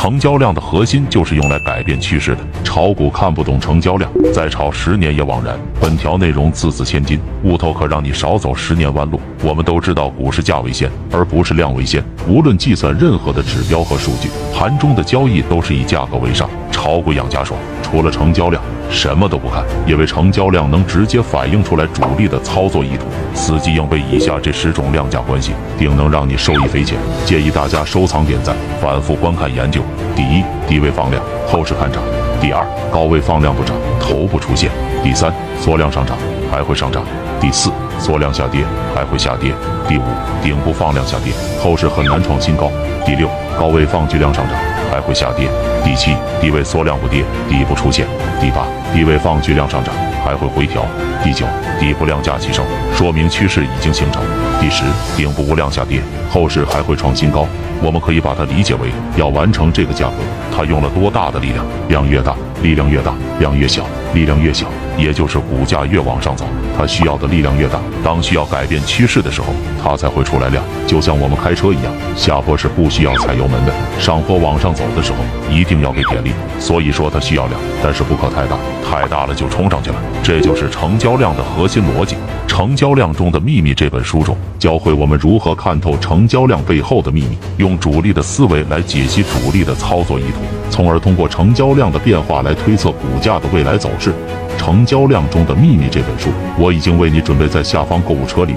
成交量的核心就是用来改变趋势的。炒股看不懂成交量，再炒十年也枉然。本条内容字字千金，悟透可让你少走十年弯路。我们都知道股市价为先，而不是量为先。无论计算任何的指标和数据，盘中的交易都是以价格为上。炒股养家说，除了成交量。什么都不看，因为成交量能直接反映出来主力的操作意图。死记硬背以下这十种量价关系，定能让你受益匪浅。建议大家收藏点赞，反复观看研究。第一，低位放量，后市看涨；第二，高位放量不涨，头部出现；第三，缩量上涨还会上涨；第四，缩量下跌还会下跌；第五，顶部放量下跌，后市很难创新高；第六，高位放巨量上涨。还会下跌。第七，低位缩量不跌，底部出现。第八，低位放巨量上涨，还会回调。第九，底部量价齐升，说明趋势已经形成。第十，顶部无量下跌，后市还会创新高。我们可以把它理解为，要完成这个价格，它用了多大的力量？量越大，力量越大；量越小，力量越小。也就是股价越往上走，它需要的力量越大。当需要改变趋势的时候，它才会出来量。就像我们开车一样，下坡是不需要踩油门的，上坡往上走的时候一定要给点力。所以说它需要量，但是不可太大，太大了就冲上去了。这就是成交量的核心逻辑。《成交量中的秘密》这本书中，教会我们如何看透成交量背后的秘密，用主力的思维来解析主力的操作意图，从而通过成交量的变化来来推测股价的未来走势。《成交量中的秘密》这本书，我已经为你准备在下方购物车里。